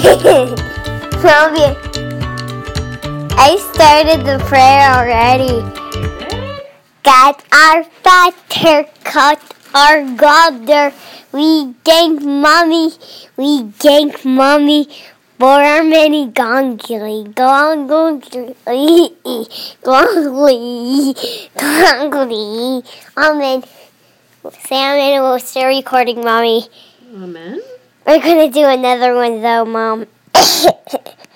Mommy, I started the prayer already. Got our fat haircut, our godder. We thank mommy, we thank mommy for our many gongly, gongly, gongly, gongly. Amen. Sam and we'll start recording, mommy. Amen. We're gonna do another one though, mom.